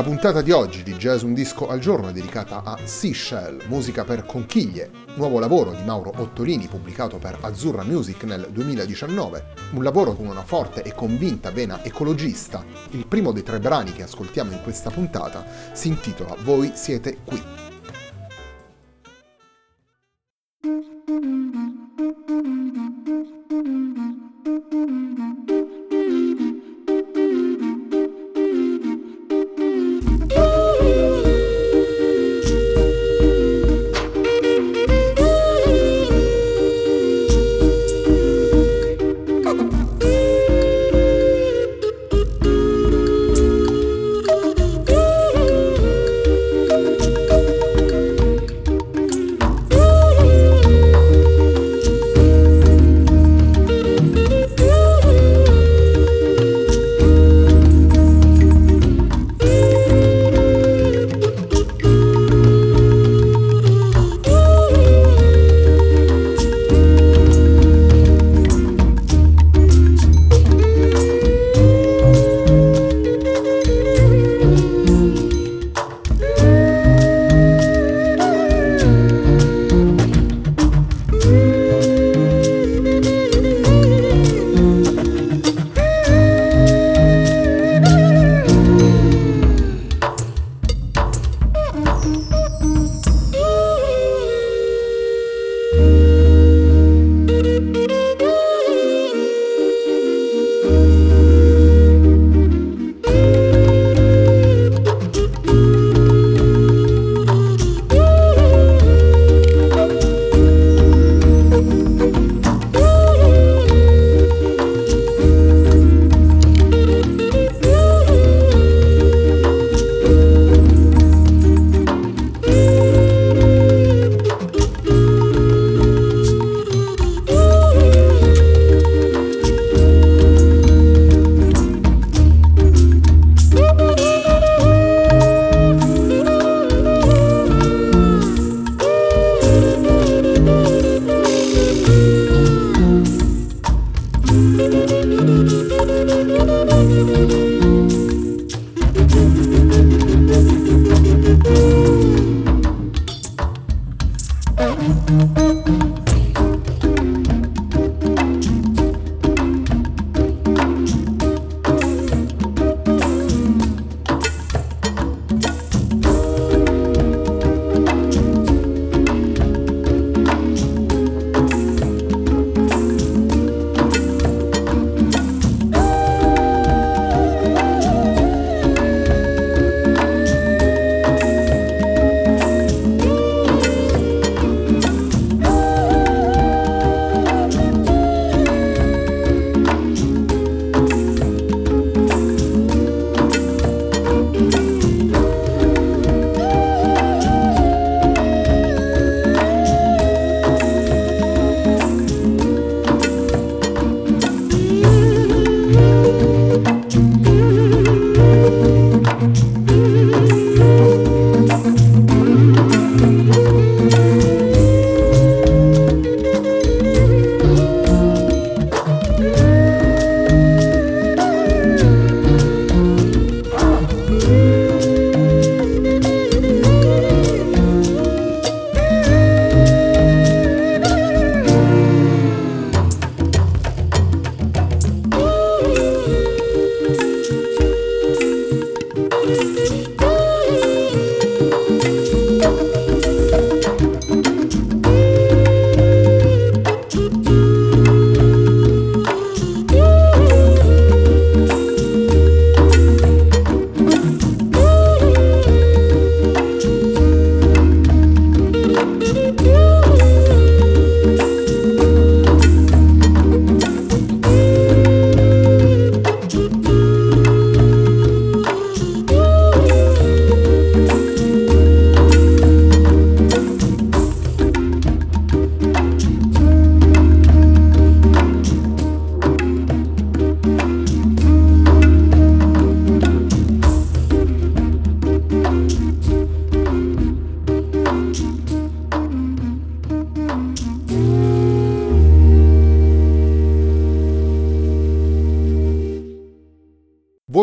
La puntata di oggi di Jazz Un Disco al Giorno è dedicata a Seashell, musica per conchiglie, nuovo lavoro di Mauro Ottolini pubblicato per Azzurra Music nel 2019, un lavoro con una forte e convinta vena ecologista. Il primo dei tre brani che ascoltiamo in questa puntata si intitola Voi siete qui.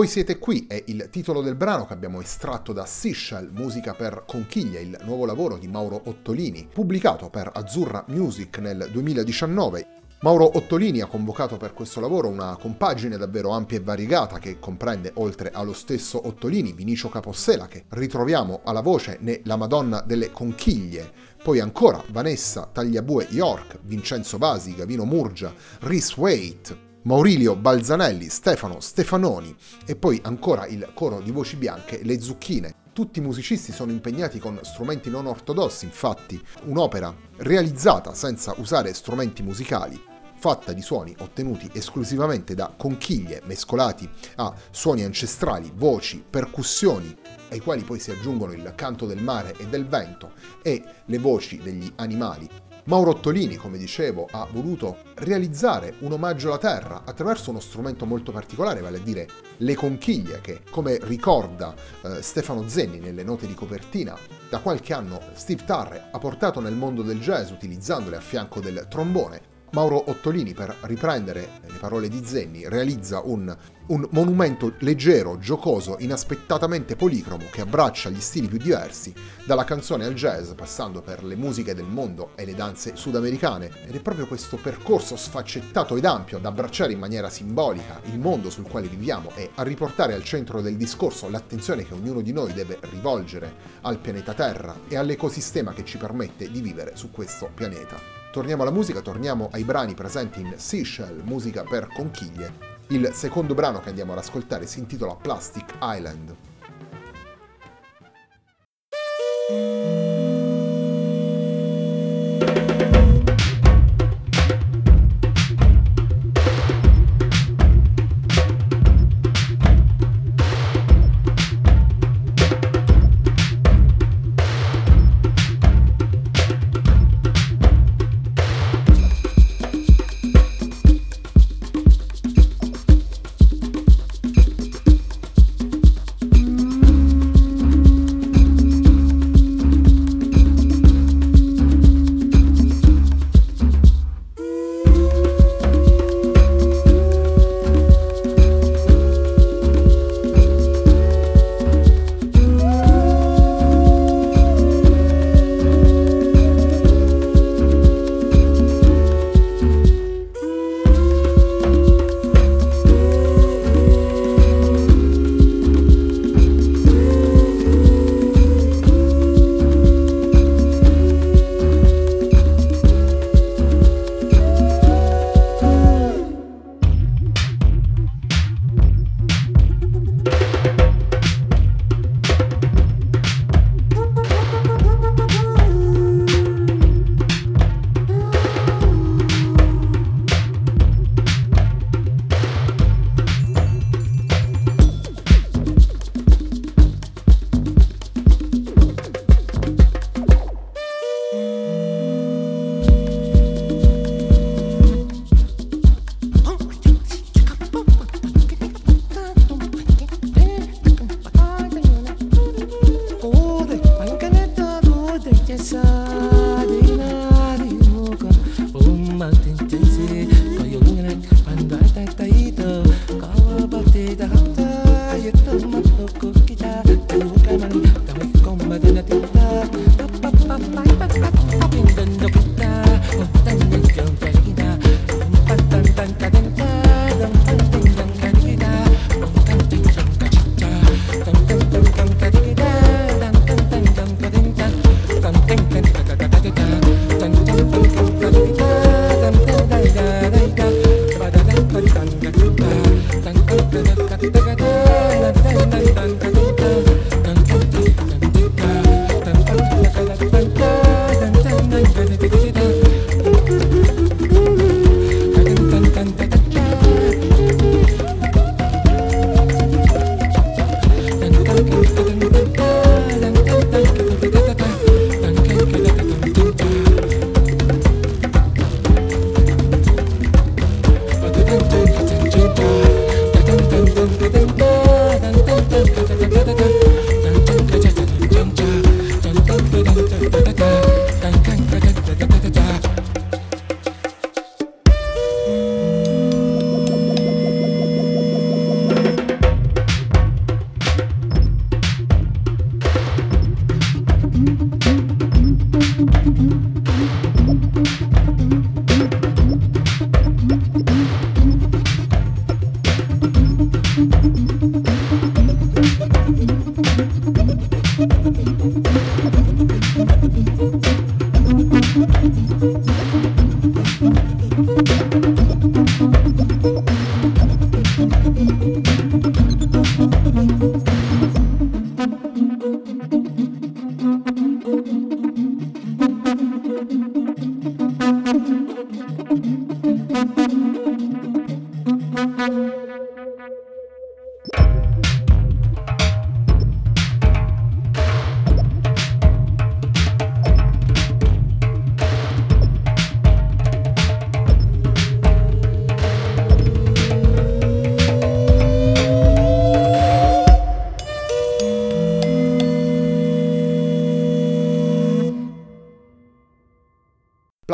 Voi siete qui è il titolo del brano che abbiamo estratto da Seashell, musica per conchiglia, il nuovo lavoro di Mauro Ottolini, pubblicato per Azzurra Music nel 2019. Mauro Ottolini ha convocato per questo lavoro una compagine davvero ampia e variegata che comprende, oltre allo stesso Ottolini, Vinicio Capossela, che ritroviamo alla voce né La Madonna delle Conchiglie, poi ancora Vanessa Tagliabue York, Vincenzo Vasi, Gavino Murgia, Rhys Waite, Maurilio Balzanelli, Stefano Stefanoni e poi ancora il coro di voci bianche Le Zucchine, tutti i musicisti sono impegnati con strumenti non ortodossi, infatti un'opera realizzata senza usare strumenti musicali, fatta di suoni ottenuti esclusivamente da conchiglie mescolati a suoni ancestrali, voci, percussioni, ai quali poi si aggiungono il canto del mare e del vento e le voci degli animali Mauro Ottolini, come dicevo, ha voluto realizzare un omaggio alla terra attraverso uno strumento molto particolare, vale a dire le conchiglie, che come ricorda eh, Stefano Zenni nelle note di copertina, da qualche anno Steve Tarre ha portato nel mondo del jazz utilizzandole a fianco del trombone Mauro Ottolini, per riprendere le parole di Zenni, realizza un, un, monumento leggero, giocoso, inaspettatamente policromo che abbraccia gli stili più diversi, dalla canzone al jazz, passando per le musiche del mondo e le danze sudamericane. Ed è proprio questo percorso sfaccettato ed ampio ad abbracciare in maniera simbolica il mondo sul quale viviamo e a riportare al centro del discorso l'attenzione che ognuno di noi deve rivolgere al pianeta Terra e all'ecosistema che ci permette di vivere su questo pianeta. Torniamo alla musica, torniamo ai brani presenti in Seashell, musica per conchiglie. Il secondo brano che andiamo ad ascoltare si intitola Plastic Island.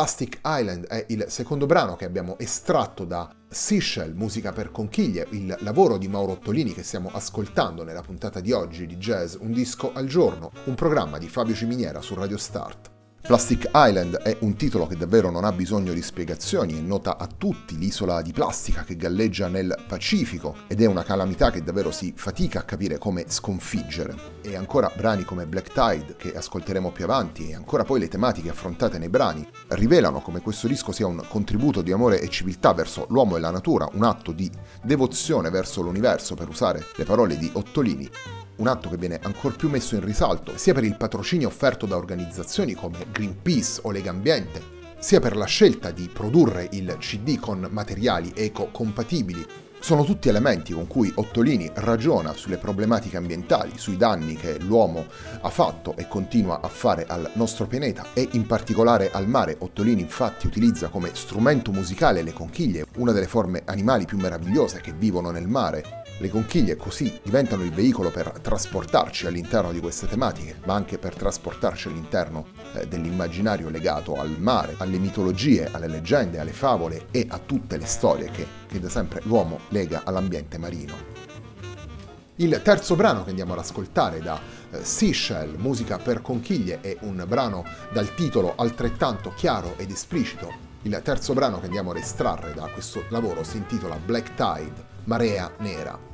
Plastic Island è il secondo brano che abbiamo estratto da Seashell, musica per conchiglie, il lavoro di Mauro Ottolini che stiamo ascoltando nella puntata di oggi di Jazz Un disco al giorno, un programma di Fabio Ciminiera su Radio Start. Plastic Island è un titolo che davvero non ha bisogno di spiegazioni, è nota a tutti l'isola di plastica che galleggia nel Pacifico ed è una calamità che davvero si fatica a capire come sconfiggere. E ancora brani come Black Tide che ascolteremo più avanti e ancora poi le tematiche affrontate nei brani rivelano come questo disco sia un contributo di amore e civiltà verso l'uomo e la natura, un atto di devozione verso l'universo per usare le parole di Ottolini un atto che viene ancor più messo in risalto sia per il patrocinio offerto da organizzazioni come Greenpeace o Legambiente, sia per la scelta di produrre il CD con materiali eco-compatibili. Sono tutti elementi con cui Ottolini ragiona sulle problematiche ambientali, sui danni che l'uomo ha fatto e continua a fare al nostro pianeta e in particolare al mare. Ottolini infatti utilizza come strumento musicale le conchiglie, una delle forme animali più meravigliose che vivono nel mare, le conchiglie così diventano il veicolo per trasportarci all'interno di queste tematiche, ma anche per trasportarci all'interno eh, dell'immaginario legato al mare, alle mitologie, alle leggende, alle favole e a tutte le storie che, che da sempre l'uomo lega all'ambiente marino. Il terzo brano che andiamo ad ascoltare da eh, Seashell, musica per conchiglie, è un brano dal titolo altrettanto chiaro ed esplicito. Il terzo brano che andiamo ad estrarre da questo lavoro si intitola Black Tide, marea nera.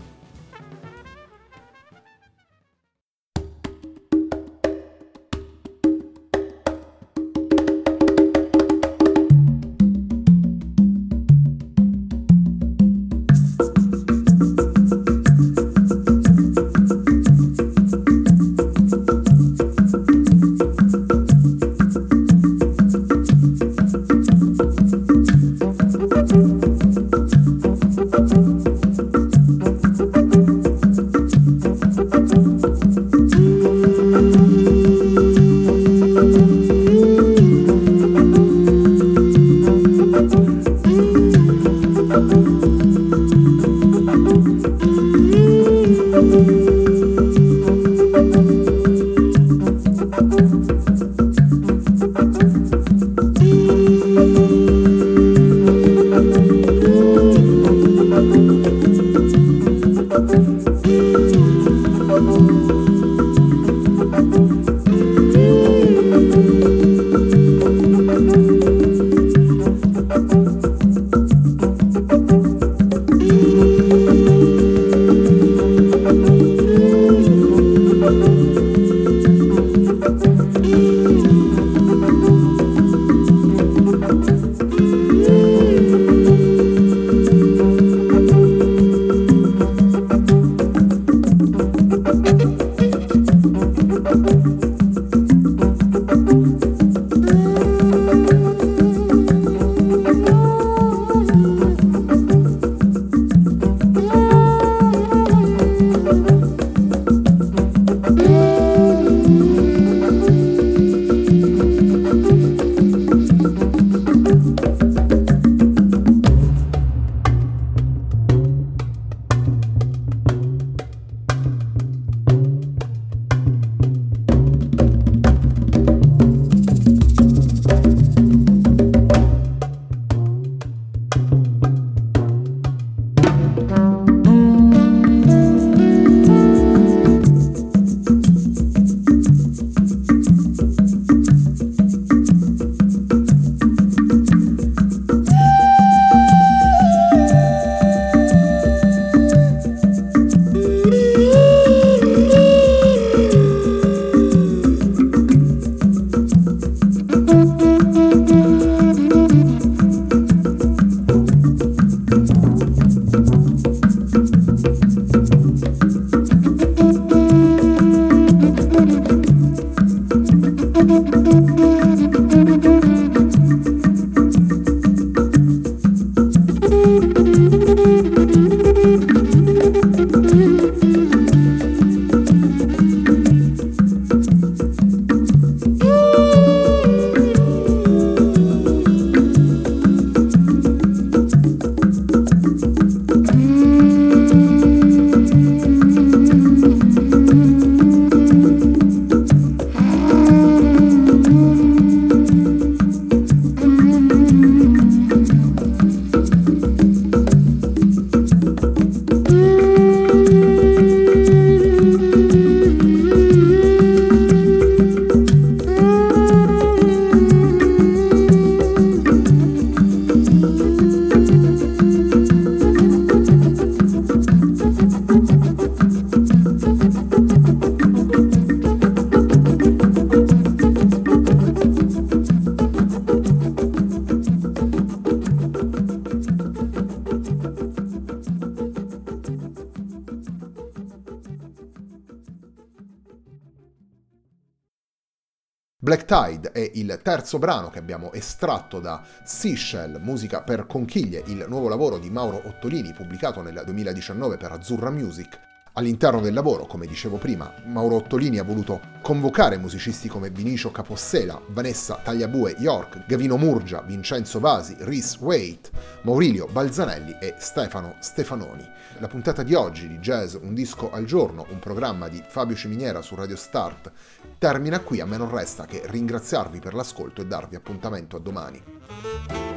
È il terzo brano che abbiamo estratto da Seashell, musica per conchiglie, il nuovo lavoro di Mauro Ottolini pubblicato nel 2019 per Azzurra Music. All'interno del lavoro, come dicevo prima, Mauro Ottolini ha voluto convocare musicisti come Vinicio Capossela, Vanessa Tagliabue York, Gavino Murgia, Vincenzo Vasi, Rhys Waite, Maurilio Balzanelli e Stefano Stefanoni. La puntata di oggi di Jazz Un disco al giorno, un programma di Fabio Ciminiera su Radio Start, termina qui. A me non resta che ringraziarvi per l'ascolto e darvi appuntamento a domani.